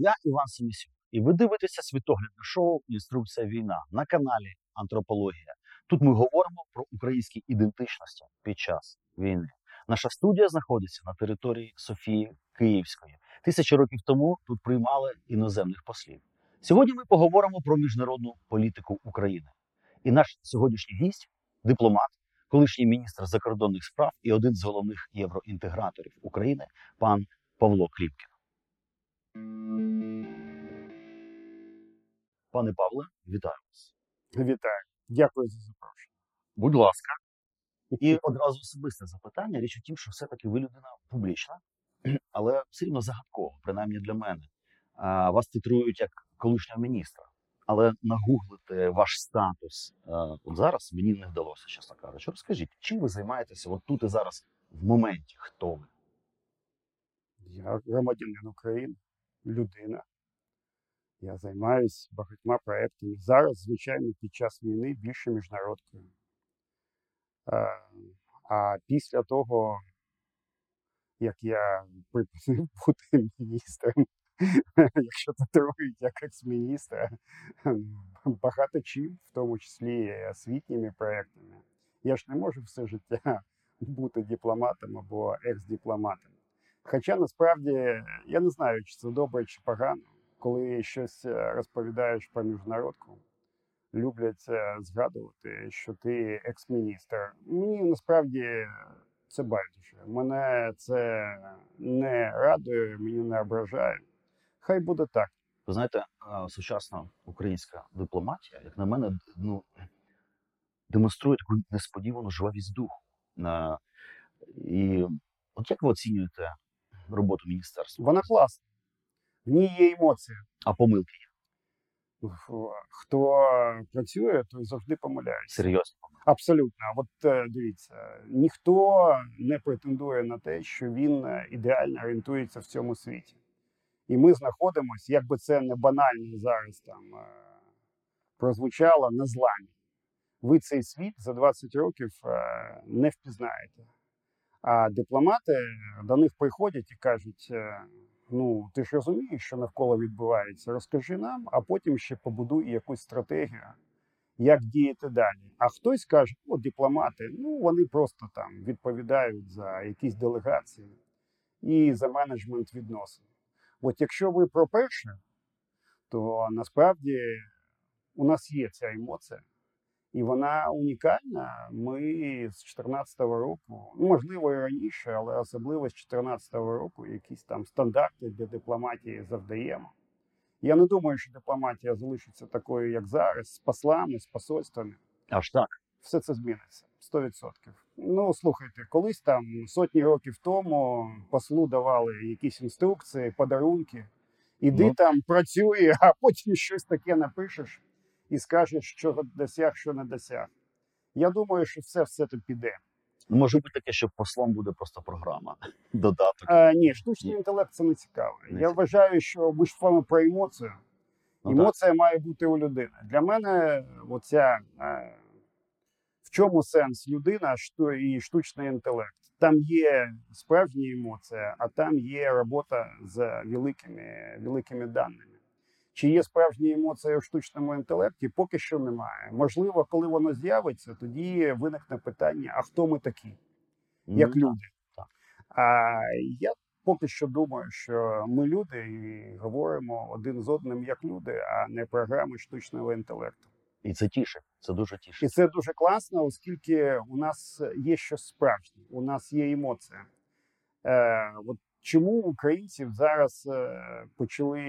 Я Іван Семісюк, і ви дивитеся світоглядне шоу Інструкція війна на каналі Антропологія. Тут ми говоримо про українські ідентичності під час війни. Наша студія знаходиться на території Софії Київської. Тисячі років тому тут приймали іноземних послів. Сьогодні ми поговоримо про міжнародну політику України. І наш сьогоднішній гість дипломат, колишній міністр закордонних справ і один з головних євроінтеграторів України, пан Павло Кліпкін. Пане Павле, вітаю вас. Вітаю. Дякую за запрошення. Будь ласка. І одразу особисте запитання. Річ у тім, що все-таки ви людина публічна, але все рівно загадково, принаймні для мене. Вас титрують як колишнього міністра. Але нагуглити ваш статус е, от зараз мені не вдалося, чесно кажучи. Розкажіть, чим ви займаєтеся от тут і зараз в моменті? Хто ви? Я громадянин України, людина. Я займаюся багатьма проєктами. Зараз, звичайно, під час війни більше міжнародкою. Е, А після того, як я припинив бути міністром, якщо титрують як екс-міністра, багато чим, в тому числі освітніми проєктами. Я ж не можу все життя бути дипломатом або екс-дипломатом. Хоча насправді я не знаю, чи це добре, чи погано, коли щось е, розповідаєш про міжнародку, люблять е, згадувати, що ти екс-міністр. Мені насправді це байдуже. Мене це не радує, мені не ображає. Хай буде так. Ви знаєте, сучасна українська дипломатія, як на мене, ну демонструє таку несподівану жвавість духу. І от як ви оцінюєте роботу міністерства? Вона класна. В ній є емоції. А помилки є Хто працює, той завжди помиляється. серйозні помилки. Абсолютно. От е, дивіться, ніхто не претендує на те, що він е, ідеально орієнтується в цьому світі. І ми знаходимося, як би це не банально зараз там е, прозвучало, на зламі. Ви цей світ за 20 років не впізнаєте. А дипломати до них приходять і кажуть: е, ну, ти ж розумієш, що навколо відбувається, розкажи нам, а потім ще побудуй якусь стратегію як діяти далі. А хтось каже, о, дипломати, ну вони просто там відповідають за якісь делегації і за менеджмент відносин. От якщо ви про перше, то насправді у нас є ця емоція, і вона унікальна. Ми з 2014 року, ну можливо, і раніше, але особливо з 2014 року, якісь там стандарти для дипломатії завдаємо. Я не думаю, що дипломатія залишиться такою, як зараз, з послами, з посольствами. Аж так. Все це зміниться 100%. Ну слухайте, колись там сотні років тому послу давали якісь інструкції, подарунки. Іди Ну. там, працюй, а потім щось таке напишеш і скажеш, що досяг, що не досяг. Я думаю, що все все то піде. Може бути таке, що послом буде просто програма, додаток. А, ні, штучний інтелект це не цікаво. Не Я цікаво. вважаю, що ми ж вами про емоцію. Ну, так. Емоція має бути у людини. Для мене оця е, в чому сенс людина що і штучний інтелект. Там є справжні емоції, а там є робота з великими, великими даними. Чи є справжні емоції в штучному інтелекті? Поки що немає. Можливо, коли воно з'явиться, тоді виникне питання: а хто ми такі, як Ну, люди? А я поки що думаю, що ми люди і говоримо один з одним як люди, а не програми штучного інтелекту. І це тішить, це дуже тіше. І це дуже класно, оскільки у нас є щось справжнє, у нас є емоція. Е, от чому українців зараз е, почали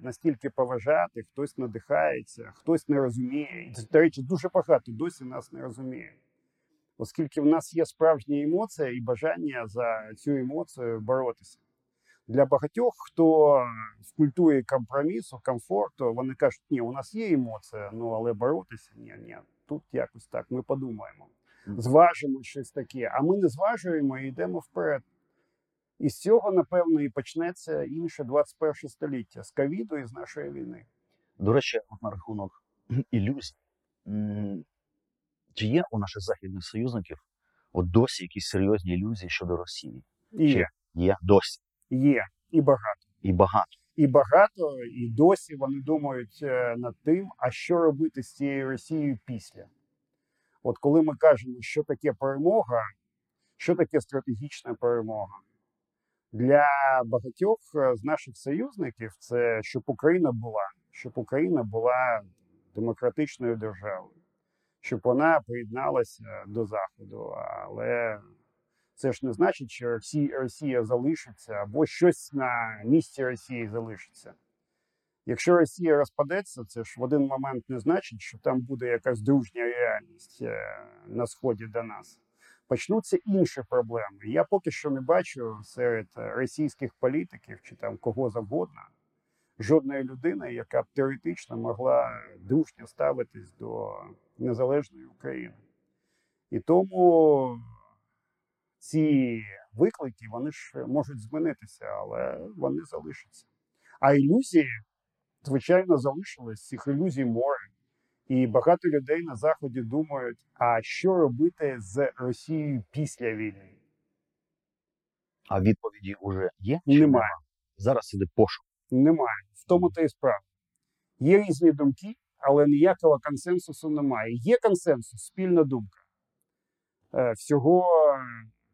настільки поважати, хтось надихається, хтось не розуміє. До речі, дуже багато досі нас не розуміє. Оскільки в нас є справжня емоція і бажання за цю емоцію боротися. Для багатьох, хто в культурі компромісу, комфорту, вони кажуть, ні, у нас є емоція, ну але боротися ні, ні, тут якось так. Ми подумаємо, зважимо щось таке. А ми не зважуємо і йдемо вперед. І з цього, напевно, і почнеться інше 21 століття з ковіду і з нашої війни. До речі, на рахунок ілюзій. Чи є у наших західних союзників от досі якісь серйозні ілюзії щодо Росії? І Чи є, Є досі є і багато. і багато. І багато, і досі вони думають е, над тим, а що робити з цією Росією після. От коли ми кажемо, що таке перемога, що таке стратегічна перемога, для багатьох е, з наших союзників це щоб Україна була, щоб Україна була демократичною державою, щоб вона приєдналася до Заходу. Але це ж не значить, що Росія, залишиться або щось на місці Росії залишиться. Якщо Росія розпадеться, це ж в один момент не значить, що там буде якась дружня реальність е, на сході до нас. Почнуться інші проблеми. Я поки що не бачу серед російських політиків чи там кого завгодно жодної людини, яка б теоретично могла дружньо ставитись до незалежної України. І тому ці виклики вони ж можуть змінитися, але вони залишаться. А ілюзії, звичайно, залишились цих ілюзій море. І багато людей на заході думають: а що робити з Росією після війни? А відповіді вже є? чи Немає. нема? Зараз іде пошук. Немає. В тому та й справа. Є різні думки, але ніякого консенсусу немає. Є консенсус, спільна думка. Е, Всього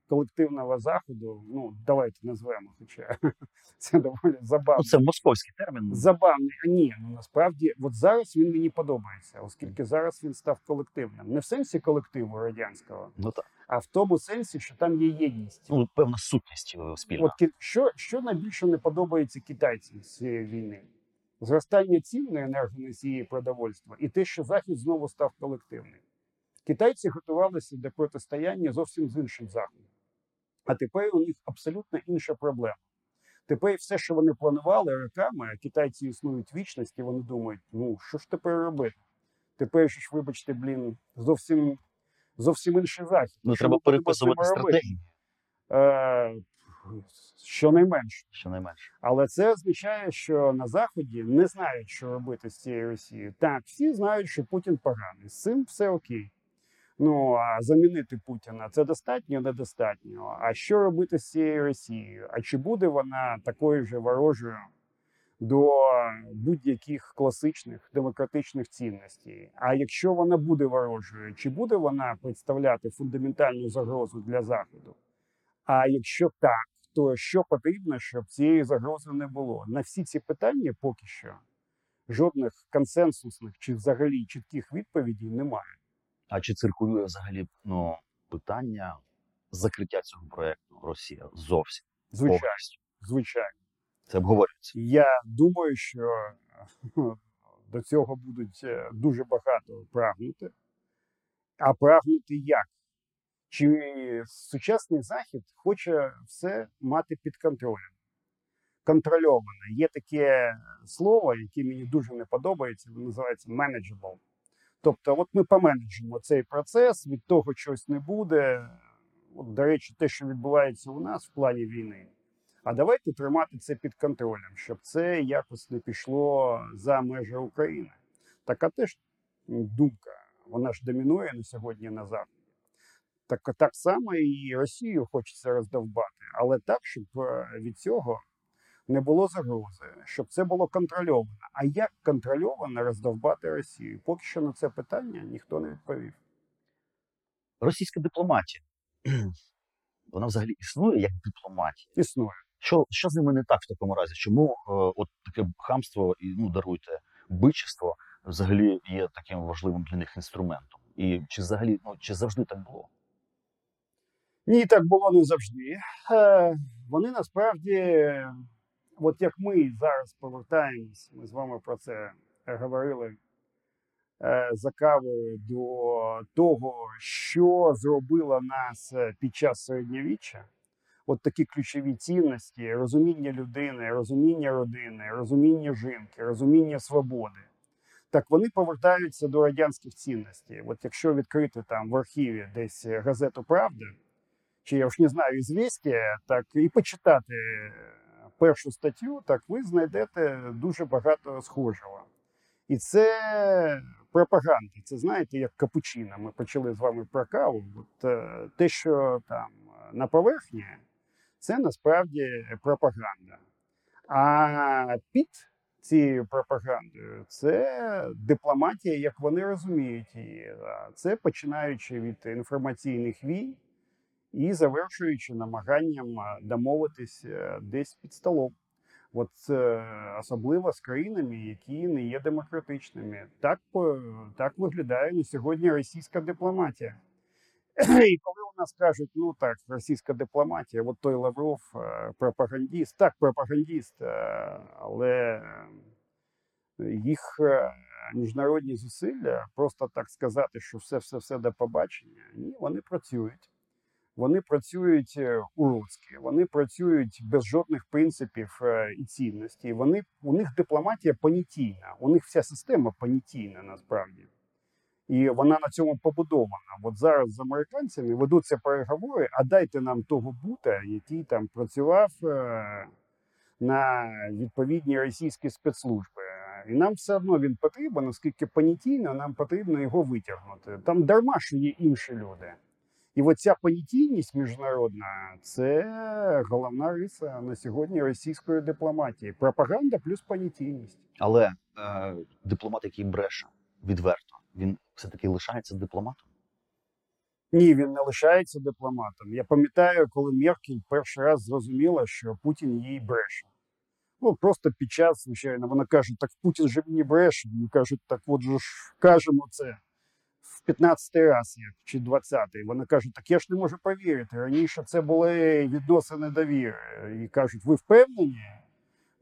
колективного заходу, ну давайте назвемо, хоча це доволі забавно. Ну, це московський термін. Забавний, а ні, ну насправді, от зараз він мені подобається, оскільки зараз він став колективним. Не в сенсі колективу радянського, Ну так. а в тому сенсі, що там є єдність. Ну, певна сутність е, спільна. От що, що найбільше не подобається китайцям з цієї війни? Зростання цін на енергоносії продовольства і те, що Захід знову став колективним. Китайці готувалися до протистояння зовсім з іншим заходом. А тепер у них абсолютно інша проблема. Тепер все, що вони планували роками, а китайці існують вічність, і вони думають, ну що ж тепер робити? Тепер же ж, вибачте, блін, зовсім, зовсім інший захід. Ну, Що треба переписувати стратегію, Е, щонайменше. щонайменше. Але це означає, що на Заході не знають, що робити з цією Росією. Так, всі знають, що Путін поганий. З цим все окей. Ну а замінити Путіна це достатньо, недостатньо. А що робити з цією Росією? А чи буде вона такою же ворожою до будь-яких класичних демократичних цінностей? А якщо вона буде ворожою, чи буде вона представляти фундаментальну загрозу для Заходу? А якщо так, то що потрібно, щоб цієї загрози не було? На всі ці питання поки що жодних консенсусних чи взагалі чітких відповідей немає. А чи циркулює взагалі ну, питання закриття цього проекту Росія зовсім Звичайно, повністю? звичайно. Це обговорюється. Я думаю, що до цього будуть е, дуже багато прагнути. А прагнути як? Чи сучасний захід хоче все мати під контролем? Контрольоване. Є таке слово, яке мені дуже не подобається, воно називається manageable. Тобто, от ми поменеджимо цей процес, від того щось не буде. От, до речі, те, що відбувається у нас в плані війни. А давайте тримати це під контролем, щоб це якось не пішло за межі України. Така теж думка, вона ж домінує на сьогодні на Заході. Так, так само і Росію хочеться роздовбати, але так, щоб е, від цього не було загрози, щоб це було контрольовано. А як контрольовано роздовбати Росію? Поки що на це питання ніхто не відповів. Російська дипломатія. Вона взагалі існує як дипломатія. Існує. Що, що з ними не так в такому разі? Чому е, от таке хамство і ну даруйте бичівство взагалі є таким важливим для них інструментом? І чи взагалі ну чи завжди так було? Ні, так було не завжди. Е, Вони насправді, от як ми зараз повертаємось, ми з вами про це говорили е, за кавою до того, що зробило нас е, під час середньовіччя. От такі ключові цінності, розуміння людини, розуміння родини, розуміння жінки, розуміння свободи. Так вони повертаються до радянських цінностей. От якщо відкрити там в архіві десь газету Правда, чи я ж не знаю «Ізвістія», так і почитати першу статтю, так ви знайдете дуже багато схожого. І це пропаганда. Це знаєте, як капучино. Ми почали з вами про каву. От е, те, що там на поверхні, це насправді пропаганда. А під цією пропагандою це дипломатія, як вони розуміють її. Це починаючи від інформаційних війн і завершуючи намаганням а, домовитись е, десь під столом. От е, особливо з країнами, які не є демократичними. Так, так виглядає на сьогодні російська дипломатія. І коли у нас кажуть, ну так, російська дипломатія, от той Лавров е, пропагандіст, так, пропагандіст, е, але їх е, міжнародні зусилля просто так сказати, що все, все, все до побачення. Ні, вони працюють. Вони працюють е, уродськи, вони працюють без жодних принципів е, і цінностей. Вони у них дипломатія понятійна, у них вся система понятійна насправді. І вона на цьому побудована. От зараз з американцями ведуться переговори, а дайте нам того бута, який там працював е, на відповідні російські спецслужби. І нам все одно він потрібен, оскільки понятійно нам потрібно його витягнути. Там дарма, що є інші люди. І от ця понятійність міжнародна це головна риса на сьогодні російської дипломатії. Пропаганда плюс понятійність. Але е, дипломат, який бреше відверто, він все-таки лишається дипломатом. Ні, він не лишається дипломатом. Я пам'ятаю, коли Меркель перший раз зрозуміла, що Путін їй бреше. Ну просто під час, звичайно, вона каже: так Путін же мені бреше. Мені кажуть, так от же ж кажемо це 15-й раз, як чи 20-й. Вона каже, так я ж не можу повірити. Раніше це були відносини довіри. І кажуть, ви впевнені,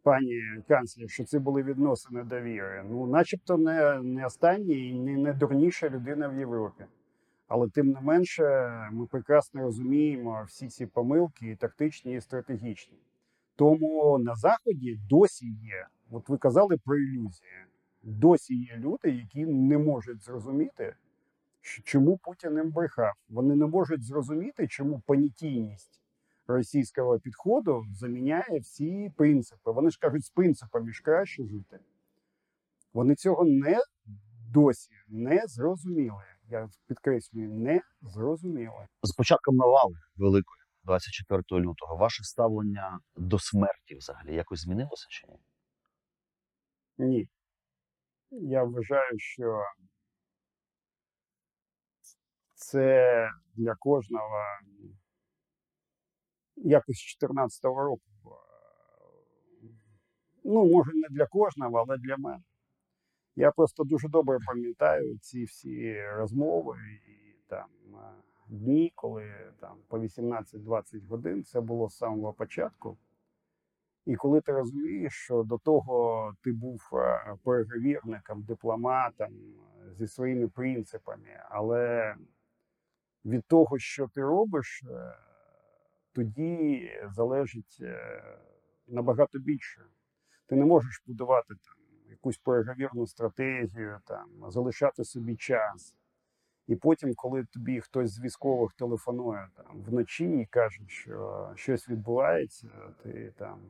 пані канцлер, що це були відносини довіри? Ну, начебто, не, не остання і не, не дурніша людина в Європі. Але тим не менше, ми прекрасно розуміємо всі ці помилки, і тактичні і стратегічні. Тому на заході досі є. От ви казали про ілюзії. Досі є люди, які не можуть зрозуміти, чому Путін їм брехав. Вони не можуть зрозуміти, чому понятійність російського підходу заміняє всі принципи. Вони ж кажуть, з принципами ж краще жити. Вони цього не досі не зрозуміли. Я підкреслюю, не зрозуміли. З початком навали великої 24 лютого, ваше ставлення до смерті взагалі якось змінилося чи ні? Ні. Я вважаю, що це для кожного якось з 14-го року. Ну, може, не для кожного, але для мене. Я просто дуже добре пам'ятаю ці всі розмови і там е, дні, коли там по 18-20 годин це було з самого початку. І коли ти розумієш, що до того ти був е, переговірником, дипломатом е, зі своїми принципами, але від того, що ти робиш, е, тоді залежить е, набагато більше. Ти не можеш будувати там якусь переговірну стратегію, там залишати собі час. І потім, коли тобі хтось з військових телефонує там вночі і каже, що щось відбувається, ти там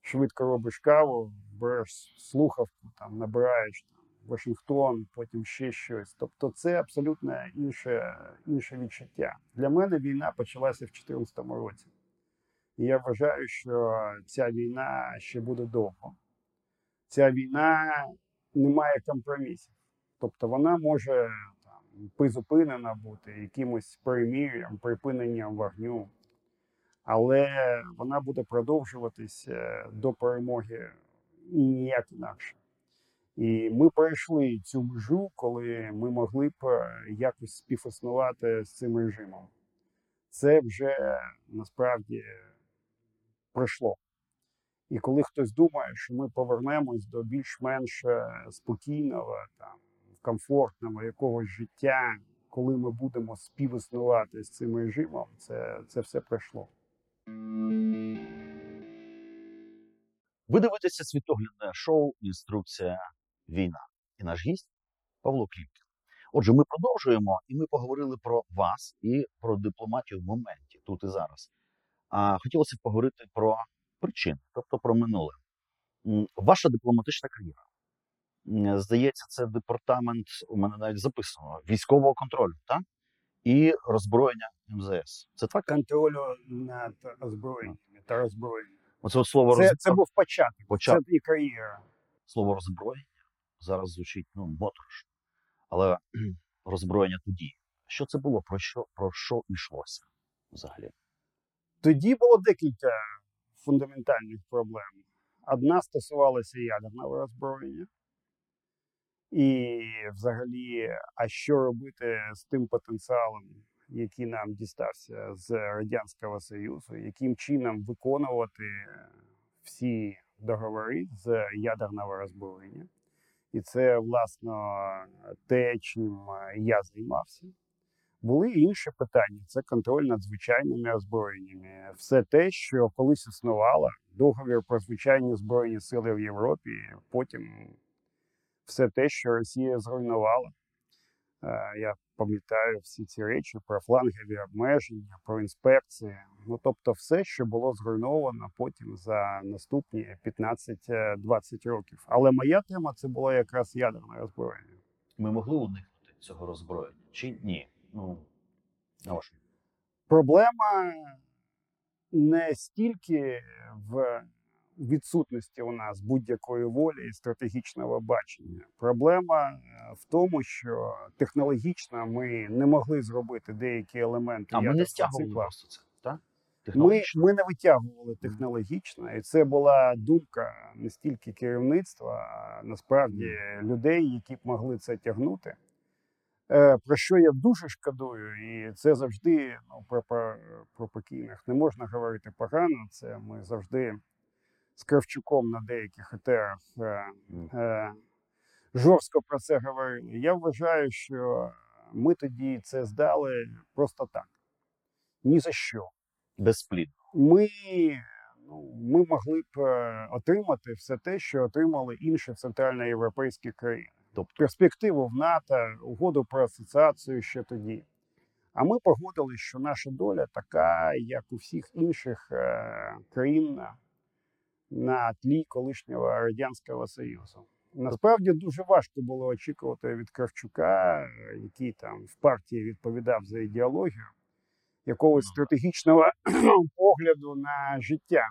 швидко робиш каву, береш слухавку, там набираєш там, Вашингтон, потім ще щось. Тобто це абсолютно інше, інше відчуття. Для мене війна почалася в 2014 році. І я вважаю, що ця війна ще буде довго. Ця війна не має компромісів. Тобто вона може там, призупинена бути якимось перемір'ям, припиненням вогню, але вона буде продовжуватись до перемоги і ніяк інакше. І ми пройшли цю межу, коли ми могли б е, якось співіснувати з цим режимом. Це вже насправді пройшло. І коли хтось думає, що ми повернемось до більш-менш е, спокійного, там, комфортного якогось життя, коли ми будемо співіснувати з цим режимом, це, це все пройшло. Ви дивитеся світоглядне шоу Інструкція війна. І наш гість Павло Клімкін. Отже, ми продовжуємо, і ми поговорили про вас і про дипломатію в моменті, тут і зараз. А хотілося б поговорити про причини, тобто про минуле. Ваша дипломатична кар'єра. Здається, це департамент, у мене навіть записано, військового контролю, так? І роззброєння МЗС. Це так? Контролю над озброєннями та роззброєнням. Оце слово Це, розбро- це був початок. Початок. Це і кар'єра. слово роззброєння зараз звучить ну, моторошно. Але роззброєння тоді. Що це було? Про що, про що йшлося взагалі? Тоді було декілька фундаментальних проблем. Одна стосувалася ядерного роззброєння. І взагалі, а що робити з тим потенціалом, який нам дістався з Радянського Союзу, яким чином виконувати всі договори з ядерного роззброєння? І це, власне, те, чим я займався. Були інші питання: це контроль над звичайними озброєннями. Все те, що колись існувало, договір про звичайні збройні сили в Європі, потім все те, що Росія зруйнувала. Е, Я пам'ятаю всі ці речі про флангові обмеження, про інспекції. Ну тобто, все, що було зруйновано потім за наступні 15-20 років. Але моя тема це було якраз ядерне озброєння. Ми могли уникнути цього роззброєння чи ні? Ну. Проблема не стільки в відсутності у нас будь-якої волі і стратегічного бачення. Проблема е, в тому, що технологічно ми не могли зробити деякі елементи. а ми не стягували просто це, так? Ми, ми не витягували технологічно, і це була думка не стільки керівництва, а насправді людей, які б могли це тягнути. Е, Про що я дуже шкодую, і це завжди ну, про, про, про покійних не можна говорити погано. Це ми завжди з Кравчуком на деяких етерах е, е, жорстко про це говорили. Я вважаю, що ми тоді це здали просто так. Ні за що Безплідно. ми, ну, ми могли б е, отримати все те, що отримали інші центральноєвропейські країни. Тобто, Перспективу в НАТО, угоду про асоціацію ще тоді. А ми погодилися, що наша доля така, як у всіх інших е, країн на, тлі колишнього Радянського Союзу. Насправді дуже важко було очікувати від Кравчука, який там в партії відповідав за ідеологію, якогось Ну, стратегічного погляду на життя.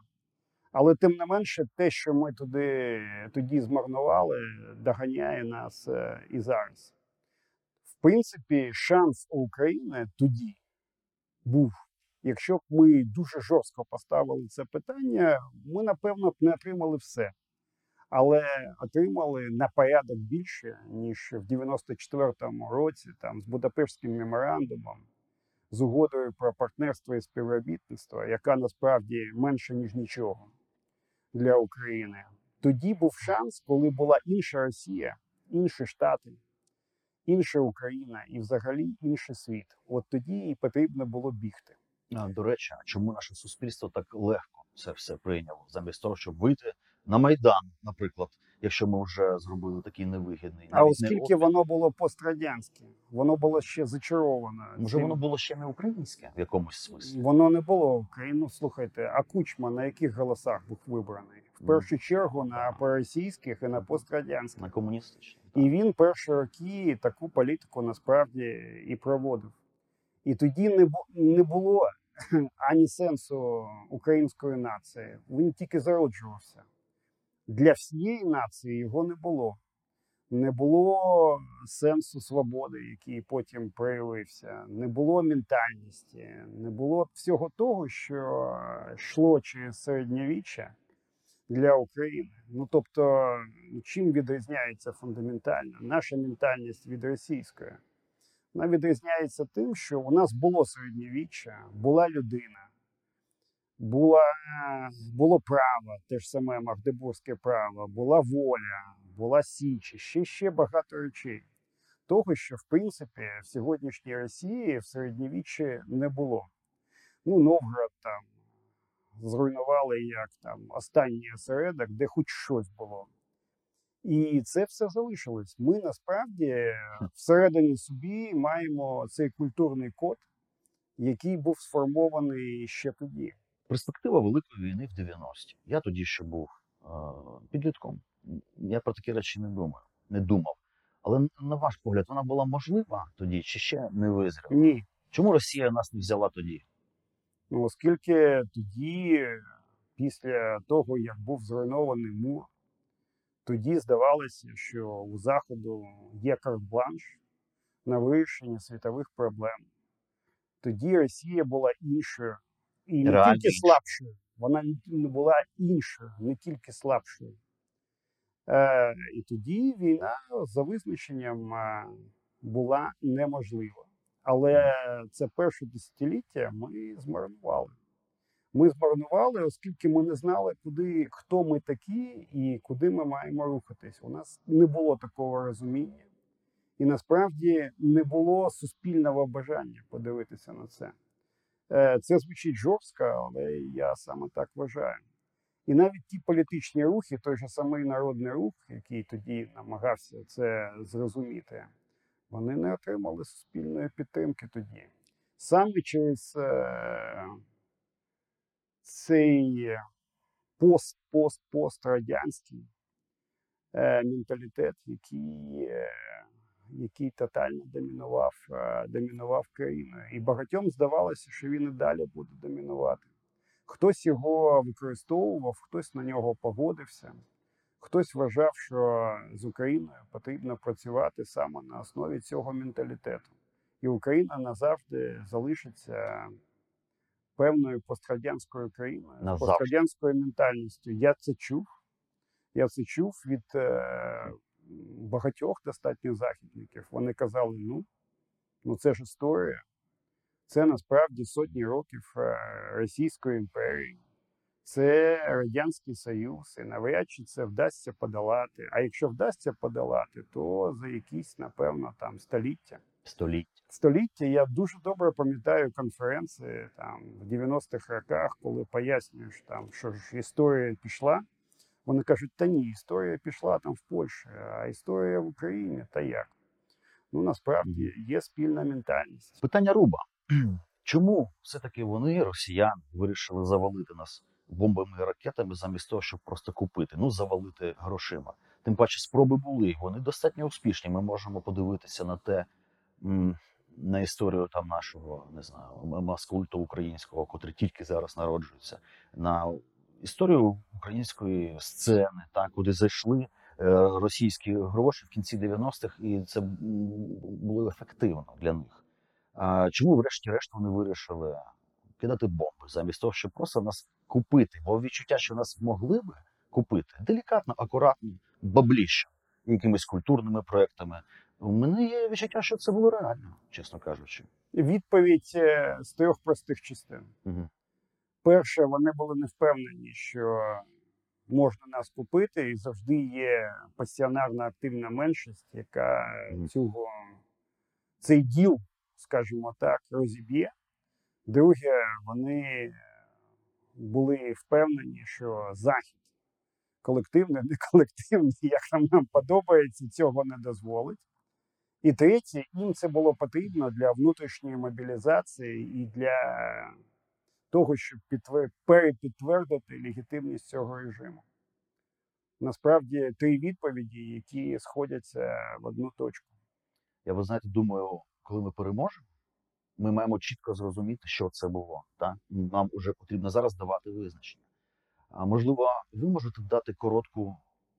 Але тим не менше, те, що ми туди тоді змарнували, доганяє нас е, і зараз. В принципі, шанс у України тоді був. Якщо б ми дуже жорстко поставили це питання, ми напевно б не отримали все. Але отримали на порядок більше, ніж в 94-му році, там з Будапештським меморандумом, з угодою про партнерство і співробітництво, яка насправді менше ніж нічого для України. Тоді був шанс, коли була інша Росія, інші Штати, інша Україна і взагалі інший світ. От тоді і потрібно було бігти. А, до речі, чому наше суспільство так легко це все прийняло, замість того, щоб вийти на Майдан, наприклад, якщо ми вже зробили такий невигідний. А навіть не оскільки воно було пострадянське, воно було ще зачароване. може воно було ще не українське в якомусь смислі. Воно не було Україну. Ну, слухайте, а Кучма на яких голосах був вибраний? В першу чергу на проросійських і на пострадянських. На комуністичне. І він перші роки таку політику насправді і проводив. І тоді не, не було ані сенсу української нації. Він тільки зароджувався. Для всієї нації його не було. Не було сенсу свободи, який потім проявився, не було ментальності, не було всього того, що йшло через середньовіччя для України. Ну тобто, чим відрізняється фундаментально наша ментальність від російської? Вона відрізняється тим, що у нас було середньовіччя, була людина, була, було право, те ж саме Магдебурзьке право, була воля, була січ, ще ще багато речей. Того, що в принципі в сьогоднішній Росії в середньовіччі не було. Ну, Новгород там зруйнували як там останній осередок, де хоч щось було. І це все залишилось. Ми насправді всередині собі маємо цей культурний код, який був сформований ще тоді. Перспектива Великої війни в 90-ті. Я тоді ще був е, підлітком. Я про такі речі не думав, не думав. Але на ваш погляд, вона була можлива тоді, чи ще не визріла? Ні. Чому Росія нас не взяла тоді? Ну, оскільки тоді після того, як був зруйнований мур, тоді здавалося, що у Заходу є карт-бланш на вирішення світових проблем. Тоді Росія була іншою і не Реально тільки слабшою, вона не була іншою, не тільки слабшою. Е, і тоді війна за визначенням е, була неможлива. Але це перше десятиліття ми змарнували. Ми змарнували, оскільки ми не знали, куди хто ми такі і куди ми маємо рухатись. У нас не було такого розуміння, і насправді не було суспільного бажання подивитися на це. Е, Це звучить жорстко, але я саме так вважаю. І навіть ті політичні рухи, той же самий народний рух, який тоді намагався це зрозуміти, вони не отримали суспільної підтримки тоді. Саме через е, цей пост, пост, пострадянський е, менталітет, який, е, який тотально домінував, е, домінував країною. І багатьом здавалося, що він і далі буде домінувати. Хтось його використовував, хтось на нього погодився, хтось вважав, що з Україною потрібно працювати саме на основі цього менталітету. І Україна назавжди залишиться певною пострадянською країною, Назавжди. пострадянською ментальністю. Я це чув. Я це чув від е, багатьох достатньо західників. Вони казали: ну, ну це ж історія. Це насправді сотні років е, Російської імперії, це Радянський Союз, і навряд чи це вдасться подолати. А якщо вдасться подолати, то за якісь, напевно, там століття. Століття. Століття я дуже добре пам'ятаю конференції там в 90-х роках, коли пояснюєш там, що ж історія пішла. Вони кажуть, та ні, історія пішла там в Польщі, а історія в Україні та як. Ну насправді є спільна ментальність. Питання Руба. Чому все-таки вони, росіяни, вирішили завалити нас бомбами і ракетами замість того, щоб просто купити, ну завалити грошима? Тим паче спроби були, вони достатньо успішні. Ми можемо подивитися на те, на історію там нашого, не знаю, маскульту українського, котрий тільки зараз народжується, на історію української сцени, так, куди зайшли е, російські гроші в кінці 90-х, і це було ефективно для них. Чому, врешті-решт, вони вирішили кидати бомби замість того, щоб просто нас купити? Бо відчуття, що нас могли би купити делікатно, акуратно, бабліще, якимись культурними проектами. У мене є відчуття, що це було реально, чесно кажучи. Відповідь е, з трьох простих частин. Угу. Перше, вони були не впевнені, що можна нас купити, і завжди є пасіонарна активна меншість, яка Мгм. цього цей діл, скажімо так, розіб'є. Друге, вони були впевнені, що захід колективний, не колективний, як нам, нам подобається, цього не дозволить. І третє, їм це було потрібно для внутрішньої мобілізації і для того, щоб підтвер... перепідтвердити легітимність цього режиму. Насправді три відповіді, які сходяться в одну точку. Я ви знаєте, думаю, коли ми переможемо, ми маємо чітко зрозуміти, що це було. Так? Нам вже потрібно зараз давати визначення. А можливо, ви можете дати коротку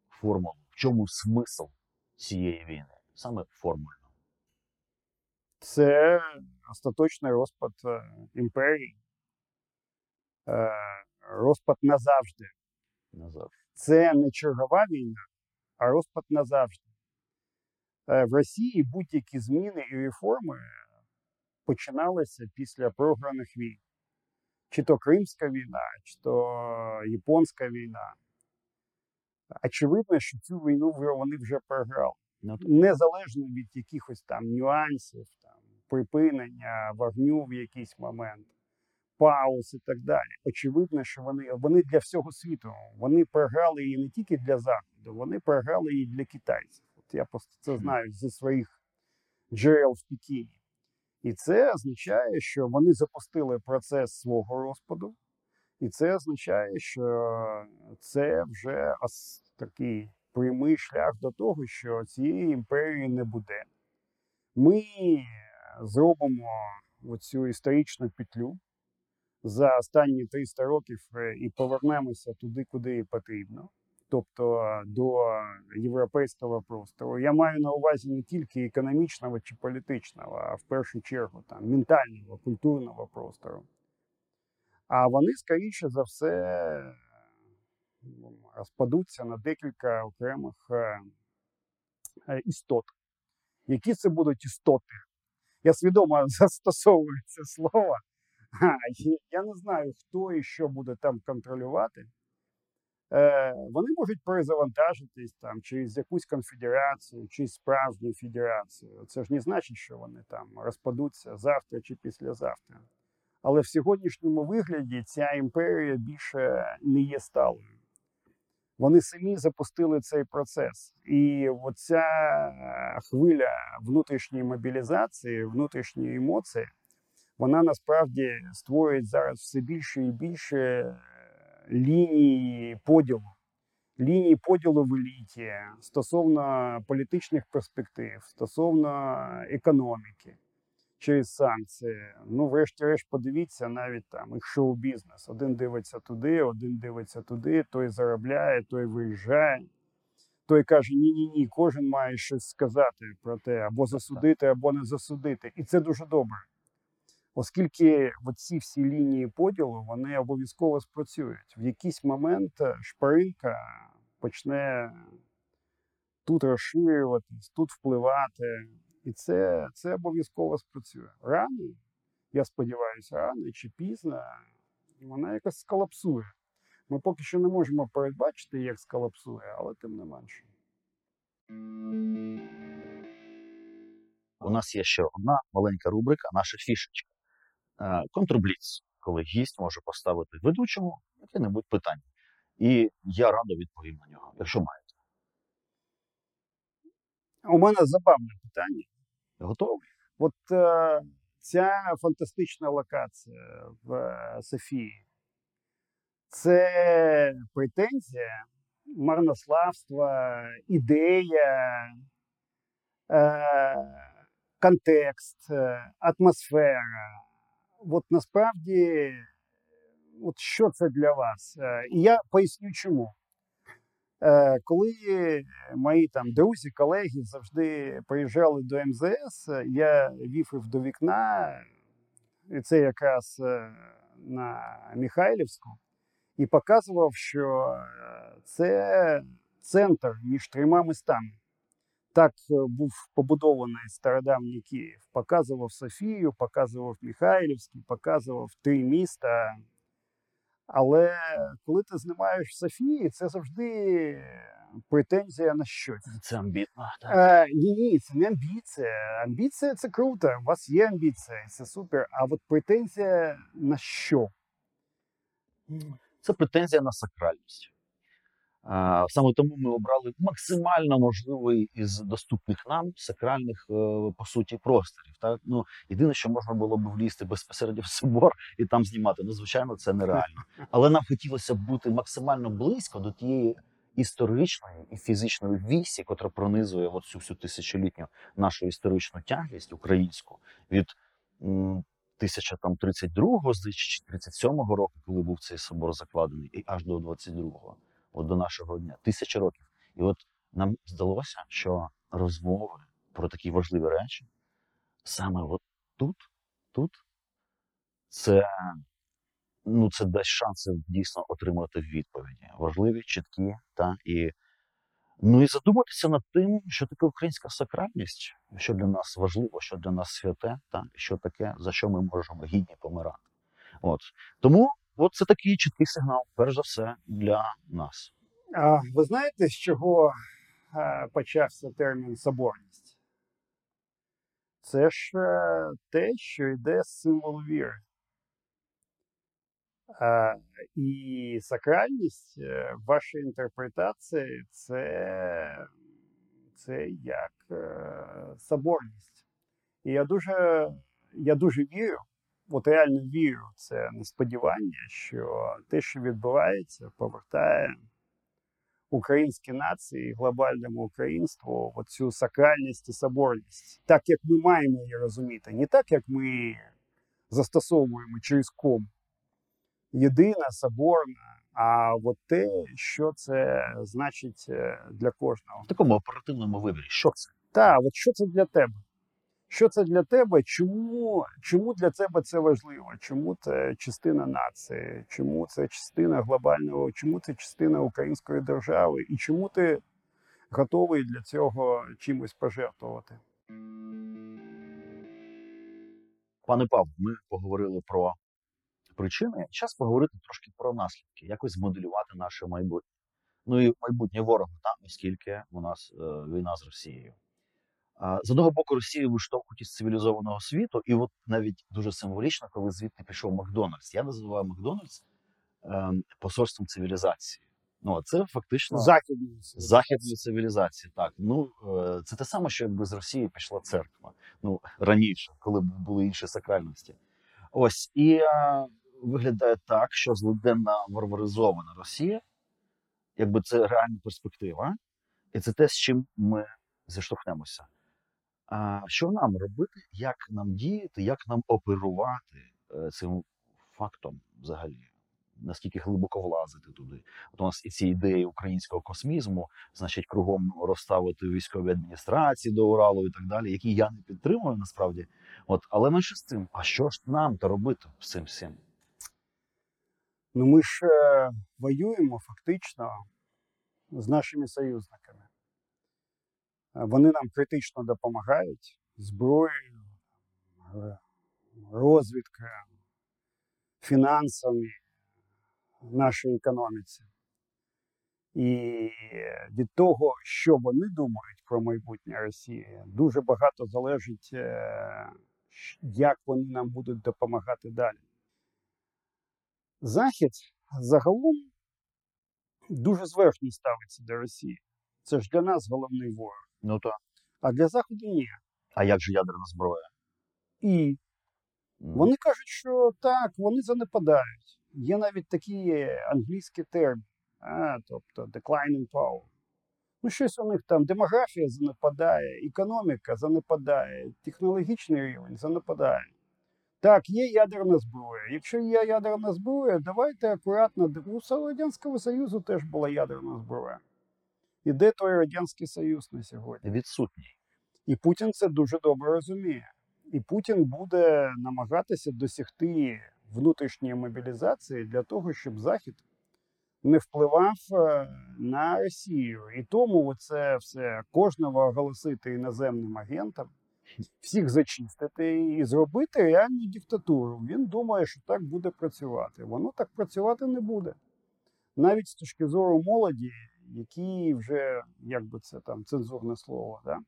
формулу, в чому смисл цієї війни, саме формульно. Це остаточний розпад е, імперії, е, розпад назавжди. Назад. Це не чергова війна, а розпад назавжди. Е, В Росії будь-які зміни і реформи починалися після програних війн. Чи то Кримська війна, чи то Японська війна. Очевидно, що цю війну вони вже програли. Ну, Незалежно від якихось там нюансів, там, припинення вогню в якийсь момент, пауз і так далі. Очевидно, що вони, вони для всього світу. Вони програли її не тільки для Заходу, вони програли її для китайців. От я просто це знаю зі своїх джерел в Пекіні. І це означає, що вони запустили процес свого розпаду, і це означає, що це вже ос- такий прямий шлях до того, що цієї імперії не буде. Ми зробимо оцю історичну петлю, за останні 300 років е, і повернемося туди, куди потрібно, тобто до європейського простору. Я маю на увазі не тільки економічного чи політичного, а в першу чергу там ментального, культурного простору. А вони, скоріше за все, м, розпадуться на декілька окремих е, е, істот. Які це будуть істоти? Я свідомо застосовую це слово. Я не знаю, хто і що буде там контролювати. Е, Вони можуть перезавантажитись там через якусь конфедерацію, чи справжню федерацію. Це ж не значить, що вони там розпадуться завтра чи післязавтра. Але в сьогоднішньому вигляді ця імперія більше не є сталою. Вони самі запустили цей процес. І оця хвиля внутрішньої мобілізації, внутрішньої емоції, вона насправді створює зараз все більше і більше е, лінії поділу. Лінії поділу в еліті стосовно політичних перспектив, стосовно економіки через санкції. Ну, врешті-решт, подивіться навіть там їх шоу-бізнес. Один дивиться туди, один дивиться туди, той заробляє, той виїжджає. Той каже: ні, ні, ні, кожен має щось сказати про те, або засудити, або не засудити. І це дуже добре. Оскільки ці всі лінії поділу вони обов'язково спрацюють. В якийсь момент е, шпаринка почне тут розширюватись, тут впливати. І це, це обов'язково спрацює. Рано, я сподіваюся, рано чи пізно вона якось сколапсує. Ми поки що не можемо передбачити, як сколапсує, але тим не менше. У нас є ще одна маленька рубрика, наша фішечка. Е, Контрбліц, коли гість може поставити ведучому яке-небудь питання. І я радо відповім на нього, якщо маєте. У мене забавне питання. Готовий? От е, ця фантастична локація в е, Софії це претензія, марнославство, ідея, е, контекст, е, атмосфера. От насправді, от що це для вас? Е, І я поясню чому. Е, Коли мої там друзі, колеги завжди приїжджали до МЗС, е, я вів їх до вікна, і це якраз е, на Михайлівську, і показував, що е, це центр між трьома містами. Так е, був побудований стародавній Київ. Показував Софію, показував Михайлівський, показував три міста. Але коли ти знімаєш Софії, це завжди претензія на щось. Це амбітно. Е, ні, ні, це не амбіція. Амбіція це круто. У вас є амбіція, це супер. А от претензія на що? Це претензія на сакральність. Саме тому ми обрали максимально можливий із доступних нам сакральних, е, по суті, просторів. Так? Ну, єдине, що можна було б влізти безпосередньо в собор і там знімати. Ну, звичайно, це нереально. Але нам хотілося бути максимально близько до тієї історичної і фізичної вісі, котра пронизує от цю всю тисячолітню нашу історичну тяглість українську від м, 1032-го, здається, чи 37-го року, коли був цей собор закладений, і аж до 22-го, от до нашого дня, тисячі років. І от нам здалося, що розмови про такі важливі речі саме от тут, тут, це, ну, це дасть шанси дійсно отримати відповіді. Важливі, чіткі, та і. Ну і задуматися над тим, що таке українська сакральність, що для нас важливо, що для нас святе, та що таке, за що ми можемо гідні помирати. От тому, от це такий чіткий сигнал, перш за все, для нас. А ви знаєте, з чого е, почався термін соборність? Це ж е, те, що йде з символу віри. Е, І сакральність в вашій інтерпретації це, це як е, соборність. І я дуже, я дуже вірю, от реально вірю в це несподівання, що те, що відбувається, повертає українській нації, глобальному українству оцю сакральність і соборність, так як ми маємо її розуміти, не так, як ми застосовуємо через ком, єдина, соборна. А от те, що це значить е, для кожного. В такому оперативному вибірі. Що це? Так, от що це для тебе? Що це для тебе? Чому, чому для тебе це важливо? Чому це частина нації? Чому це частина глобального, чому це частина української держави? І чому ти готовий для цього чимось пожертвувати? Пане Павло, ми поговорили про причини. Час поговорити трошки про наслідки, якось змоделювати наше майбутнє. Ну і майбутнє ворога, там, оскільки у нас е, війна з Росією. А, з одного боку, Росію виштовхують із цивілізованого світу, і от навіть дуже символічно, коли звідти пішов Макдональдс. Я називаю Макдональдс е, посольством цивілізації. Ну, а це фактично Західної західної цивілізації. Так, ну е, це те саме, що якби з Росії пішла церква. Ну раніше, коли були інші сакральності. Ось і е, виглядає так, що злиденна варваризована Росія, якби це реальна перспектива, і це те, з чим ми зіштовхнемося. А що нам робити, як нам діяти, як нам оперувати е, цим фактом взагалі? Наскільки глибоко влазити туди? От у нас і ці ідеї українського космізму, значить, кругом розставити військові адміністрації до Уралу і так далі, які я не підтримую насправді. От, але менше з цим, а що ж нам то робити з цим всім? Ну ми ж е, воюємо фактично з нашими союзниками. Е, Вони нам критично допомагають зброєю, е, розвідкою, фінансами нашій економіці. І від того, що вони думають про майбутнє Росії, дуже багато залежить, е, як вони нам будуть допомагати далі. Захід загалом дуже зверхньо ставиться до Росії. Це ж для нас головний ворог. Ну то А для Заходу ні. а як же ядерна зброя? І вони кажуть, що так, вони занепадають. Є навіть такі англійські терміни, а, тобто declining power. Ну, щось у них там демографія занепадає, економіка занепадає, технологічний рівень занепадає. Так, є ядерна зброя. Якщо є ядерна зброя, давайте акуратно. У Радянського Союзу теж була ядерна зброя. І де той Радянський Союз на сьогодні? відсутній. І Путін це дуже добре розуміє. І Путін буде намагатися досягти внутрішньої мобілізації для того, щоб Захід не впливав е, на Росію. І тому це все кожного оголосити іноземним агентам, всіх зачистити і зробити реальну диктатуру. Він думає, що так буде працювати. Воно так працювати не буде. Навіть з точки зору молоді, які вже, як би це там цензурне слово, да?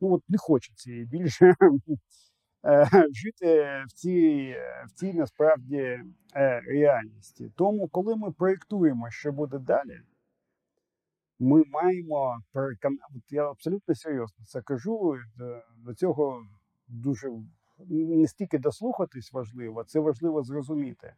ну от не хочеться більше е, жити в цій, в цій насправді е, реальності. Тому, коли ми проєктуємо, що буде далі, ми маємо переконати. Я абсолютно серйозно це кажу. До цього дуже не стільки дослухатись важливо, це важливо зрозуміти.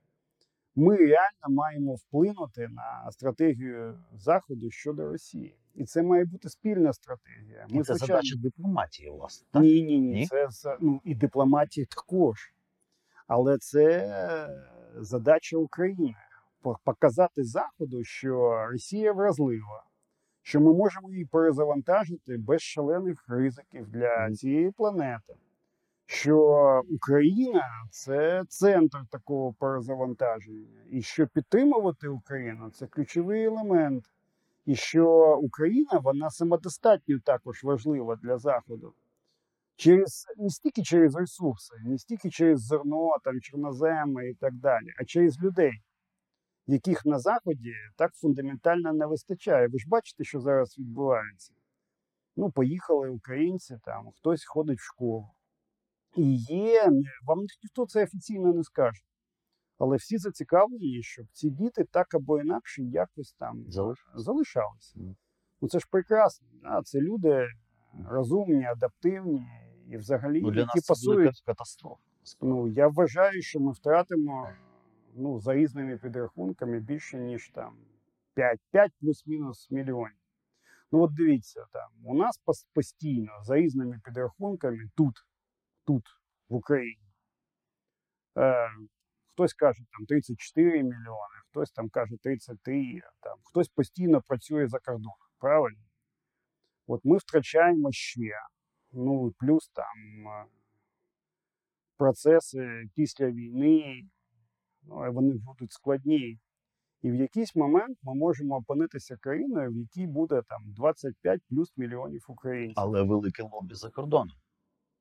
Ми реально маємо вплинути на стратегію Заходу щодо Росії. І це має бути спільна стратегія. І це звичайно, задача дипломатії, власне. Так? ні, ні, ні. Ні? Це ну, і дипломатії також. Але це задача України показати Заходу, що Росія вразлива, що ми можемо її перезавантажити без шалених ризиків для цієї планети. Що Україна це центр такого перезавантаження, і що підтримувати Україну це ключовий елемент, і що Україна вона самодостатньо також важлива для Заходу через не стільки через ресурси, не стільки через зерно, там чорноземи і так далі, а через людей, яких на заході так фундаментально не вистачає. Ви ж бачите, що зараз відбувається. Ну, поїхали українці, там хтось ходить в школу. І є, вам ніхто це офіційно не скаже. Але всі зацікавлені, щоб ці діти так або інакше якось там Залишилися. залишалися. Мгм. Ну це ж прекрасно. Да? Це люди розумні, адаптивні і взагалі, Ну, для які нас це пасують. ка- катастрофа. Ну я вважаю, що ми втратимо ну, за різними підрахунками більше ніж там 5, 5 плюс-мінус мільйонів. Ну от дивіться, там у нас постійно за різними підрахунками тут, тут, в Україні. Е, хтось каже там 34 мільйони, хтось там каже 33, там, хтось постійно працює за кордоном. Правильно? От ми втрачаємо ще. Ну, плюс там е, процеси після війни, ну, вони будуть складні. І в якийсь момент ми можемо опинитися країною, в якій буде там 25 плюс мільйонів українців. Але велике лобі за кордоном.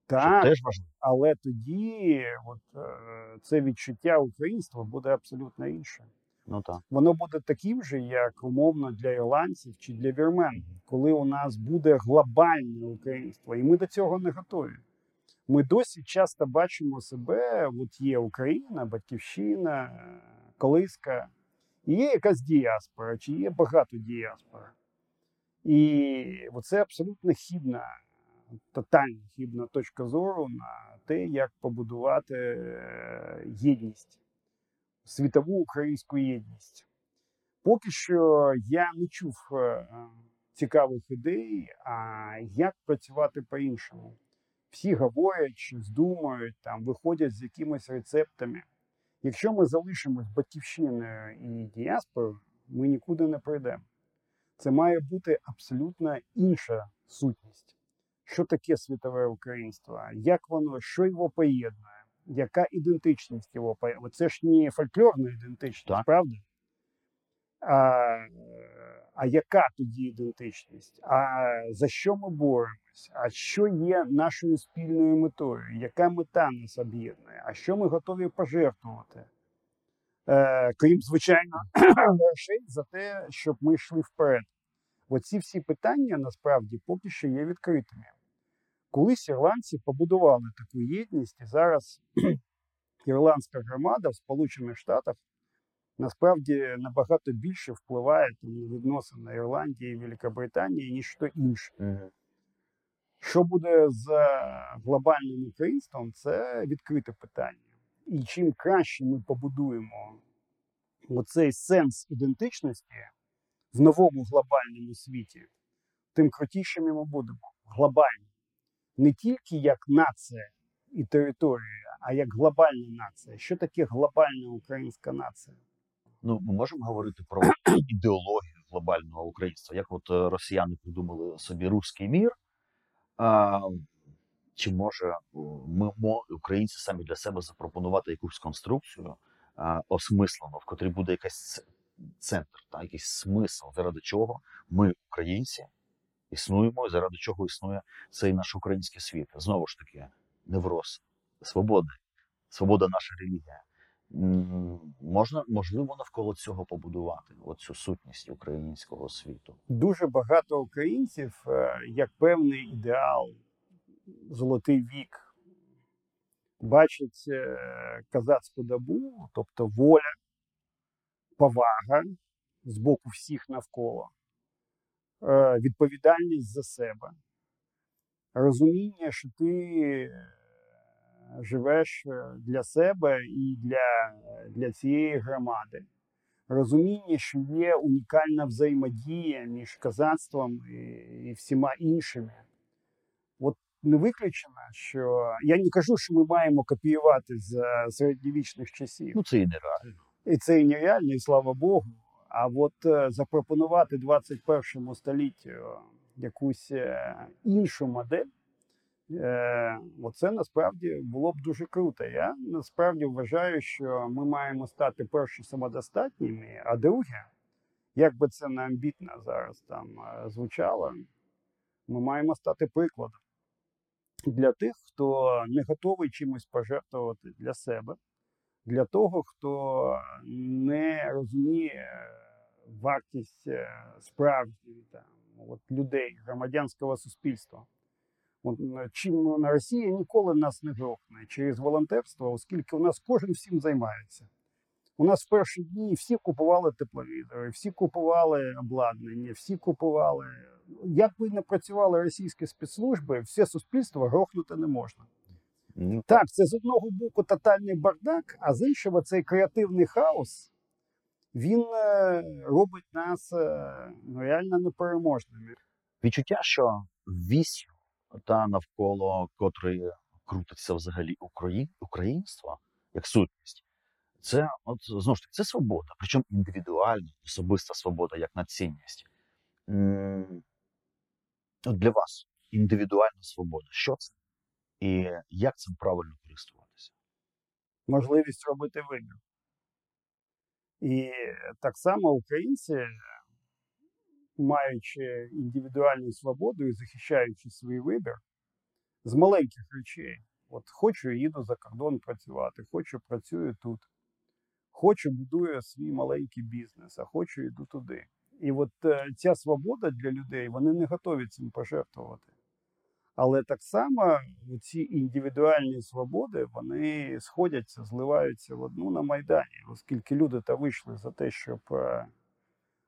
Так, теж важливо. але тоді от, е, це відчуття українства буде абсолютно інше. Ну так. Воно буде таким же, як умовно для ірландців чи для вірмен, коли у нас буде глобальне українство, і ми до цього не готові. Ми досі часто бачимо себе: от є Україна, Батьківщина, Колиска, і є якась діаспора, чи є багато діаспор. І це абсолютно хібна, тотально хібна точка зору на те, як побудувати е, єдність світову українську єдність. Поки що я не чув е, е, цікавих ідей, а як працювати по-іншому. Всі говорять, щось думають, там виходять з якимись рецептами. Якщо ми залишимось батьківщиною і діаспорою, ми нікуди не прийдемо. Це має бути абсолютно інша сутність. Що таке світове українство? Як воно, що його поєднує? Яка ідентичність його поєднує? Це ж не фольклорна ідентичність, Так. правда? А, а яка тоді ідентичність? А за що ми боремось? А що є нашою спільною метою? Яка мета нас об'єднує? А що ми готові пожертвувати? Е, крім звичайно грошей за те, щоб ми йшли вперед. Оці всі питання насправді поки що є відкритими. Колись ірландці побудували таку єдність, і зараз ірландська громада в Сполучених Штатах насправді набагато більше впливає на відносини Ірландії і Великобританії, ніж що інше. Що буде з е, глобальним українством, це відкрите питання. І чим краще ми побудуємо оцей сенс ідентичності в новому глобальному світі, тим крутішими ми будемо глобально. Не тільки як нація і територія, а як глобальна нація. Що таке глобальна українська нація? Ну, ми можемо говорити про ідеологію глобального українства. Як от е, росіяни придумали собі руський мір, а, чи може ми українці самі для себе запропонувати якусь конструкцію а, осмислену, в котрій буде якийсь ц- центр, та, якийсь смисл, заради чого ми, українці, існуємо, і заради чого існує цей наш український світ. Знову ж таки, невроз, свобода, свобода наша релігія. Можна, можливо, навколо цього побудувати оцю сутність українського світу. Дуже багато українців, е, як певний ідеал, золотий вік, бачать е, казацьку добу, тобто воля, повага з боку всіх навколо, відповідальність за себе, розуміння, що ти е, живеш е, для себе і для, для цієї громади розуміння, що є унікальна взаємодія між казацтвом і, і всіма іншими. От не виключено, що я не кажу, що ми маємо копіювати з е, середньовічних часів. Ну це і нереально. І це і нереально, і слава Богу. А от е, запропонувати 21 століттю якусь е, іншу модель, е, оце насправді було б дуже круто. Я насправді вважаю, що ми маємо стати перше самодостатніми, а друге, як би це не амбітно зараз там звучало, ми маємо стати прикладом для тих, хто не готовий чимось пожертвувати для себе для того, хто не розуміє вартість е, справжньої там, от, людей, громадянського суспільства. От, чим на Росія ніколи нас не грохне через волонтерство, оскільки у нас кожен всім займається. У нас в перші дні всі купували тепловізори, всі купували обладнання, всі купували. Як би не працювали російські спецслужби, все суспільство грохнути не можна. Так, це з одного боку тотальний бардак, а з іншого цей креативний хаос він е, робить нас е, реально непереможними. Відчуття, що вісь та навколо котрої крутиться взагалі Украї... українство як сутність, Це от знову ж таки це свобода, причому індивідуальна, особиста свобода як на цінність. М, От для вас індивідуальна свобода. Що це? І як цим правильно користуватися? можливість робити вибір. І так само українці, маючи індивідуальну свободу і захищаючи свій вибір з маленьких речей. От хочу їду за кордон працювати, хочу працюю тут, хочу будую свій маленький бізнес, а хочу йду туди. І от е, ця свобода для людей, вони не готові цим пожертвувати. Але так само ці індивідуальні свободи вони сходяться, зливаються в одну на Майдані, оскільки люди та вийшли за те, щоб е,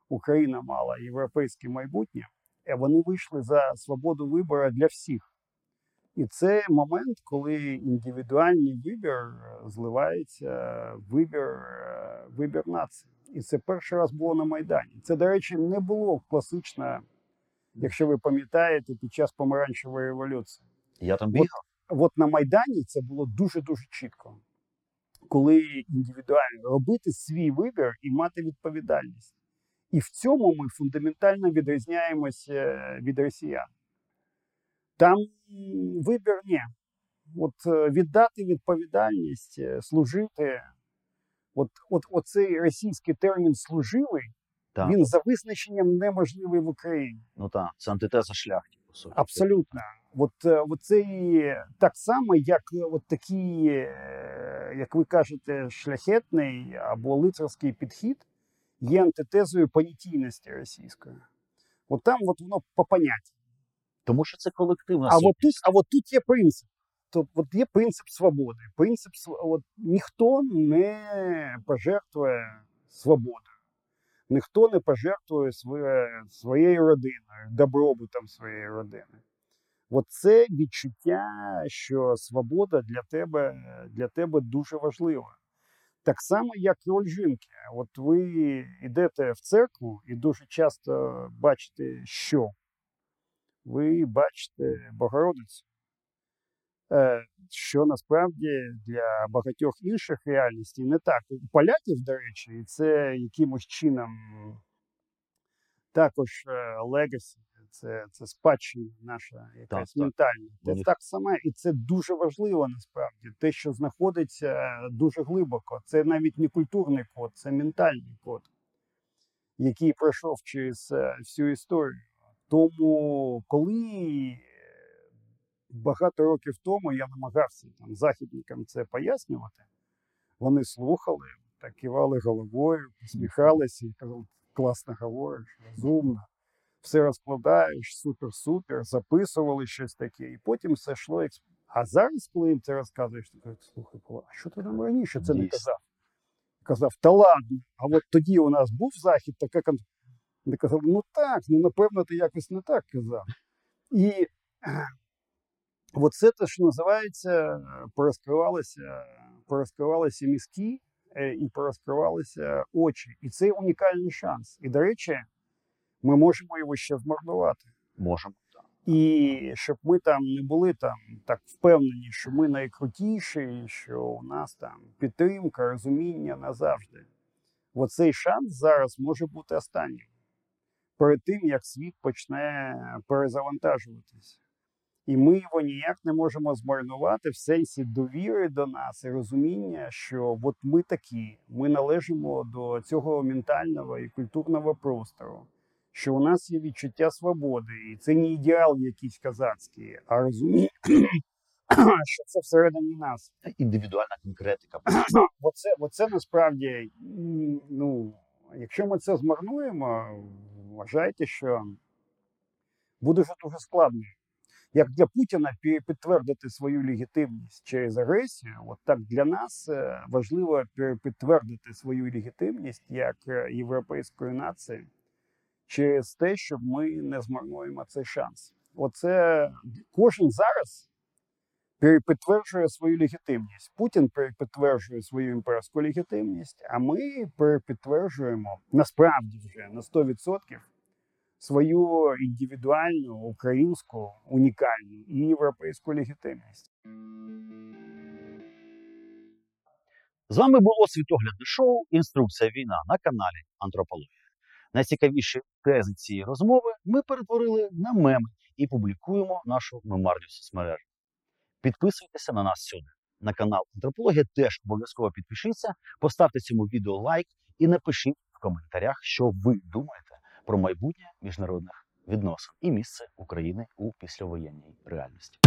Україна мала європейське майбутнє, е, вони вийшли за свободу вибору для всіх. І це момент, коли індивідуальний вибір е, зливається вибір, вибір нації. І це перший раз було на Майдані. Це, до речі, не було класично, якщо ви пам'ятаєте, під час помаранчевої революції. Я там От бігав, От на Майдані це було дуже дуже чітко, коли індивідуально робити свій вибір і мати відповідальність. І в цьому ми фундаментально відрізняємося від росіян. Там вибір ні. От е, віддати відповідальність, е, служити. От, от оцей російський термін служивий, Так. він за визначенням неможливий в Україні. ну так, це антитеза шляхті, по суті. Абсолютно. От, е, от це і так само, як е, от такий, е, як ви кажете, шляхетний або лицарський підхід є антитезою понятійності російської. От там от воно по поняттю. Тому що це колективна А от тут, а от тут є принцип. Тобто от є принцип свободи. Принцип от ніхто не пожертвує свободою, ніхто не пожертвує своє, своєю родиною, добробутом своєї родини. От це відчуття, що свобода для тебе, для тебе дуже важлива. Так само, як і роль жінки. От ви йдете в церкву і дуже часто бачите, що ви бачите Богородицю. Е, Що насправді для багатьох інших реальностей не так. У поляків, до речі, і це якимось чином також legacy, це, це спадщина наша якась так. ментальна. У Це них- так само, і це дуже важливо насправді. Те, що знаходиться дуже глибоко. Це навіть не культурний код, це ментальний код, який пройшов через е, всю історію. Тому, коли багато років тому я намагався там західникам це пояснювати, вони слухали, так кивали головою, посміхалися і казали, класно говориш, розумно, все розкладаєш, супер-супер, записували щось таке, і потім все йшло. А зараз, коли їм це розказуєш, ти кажеш, слухай, Павло, а що ти нам раніше це не казав? Казав, та ладно, а от тоді у нас був захід, така кон... Казали, ну так, ну напевно, ти якось не так казав. І е, от це те, що називається, порозкривалися, порозкривалися мізки і порозкривалися очі. І це унікальний шанс. І, до речі, ми можемо його ще змарнувати. Можемо. І щоб ми там не були там так впевнені, що ми найкрутіші, що у нас там підтримка, розуміння назавжди. Оцей шанс зараз може бути останнім перед тим, як світ почне перезавантажуватись. І ми його ніяк не можемо змарнувати в сенсі довіри до нас і розуміння, що от ми такі, ми належимо до цього ментального і культурного простору, що у нас є відчуття свободи, і це не ідеал якийсь казацький, а розуміння, що це всередині нас. Індивідуальна конкретика. Оце, оце насправді, ну, якщо ми це змарнуємо, вважайте, що буде вже дуже складно. Як для Путіна пі- підтвердити свою легітимність через агресію, от так для нас е, важливо пі- підтвердити свою легітимність як е, європейської нації через те, щоб ми не змарнуємо цей шанс. Оце кожен зараз пі- підтверджує свою легітимність. Путін пі- підтверджує свою імперську легітимність, а ми пі- підтверджуємо насправді вже на 100% свою індивідуальну українську унікальну і європейську легітимність. З вами було світоглядне шоу Інструкція війна на каналі Антропологія. Найцікавіші тези цієї розмови ми перетворили на меми і публікуємо нашу мемарню соцмережу. Підписуйтеся на нас сюди. На канал Антропологія теж обов'язково підпишіться, поставте цьому відео лайк і напишіть в коментарях, що ви думаєте про майбутнє міжнародних відносин і місце України у післявоєнній реальності.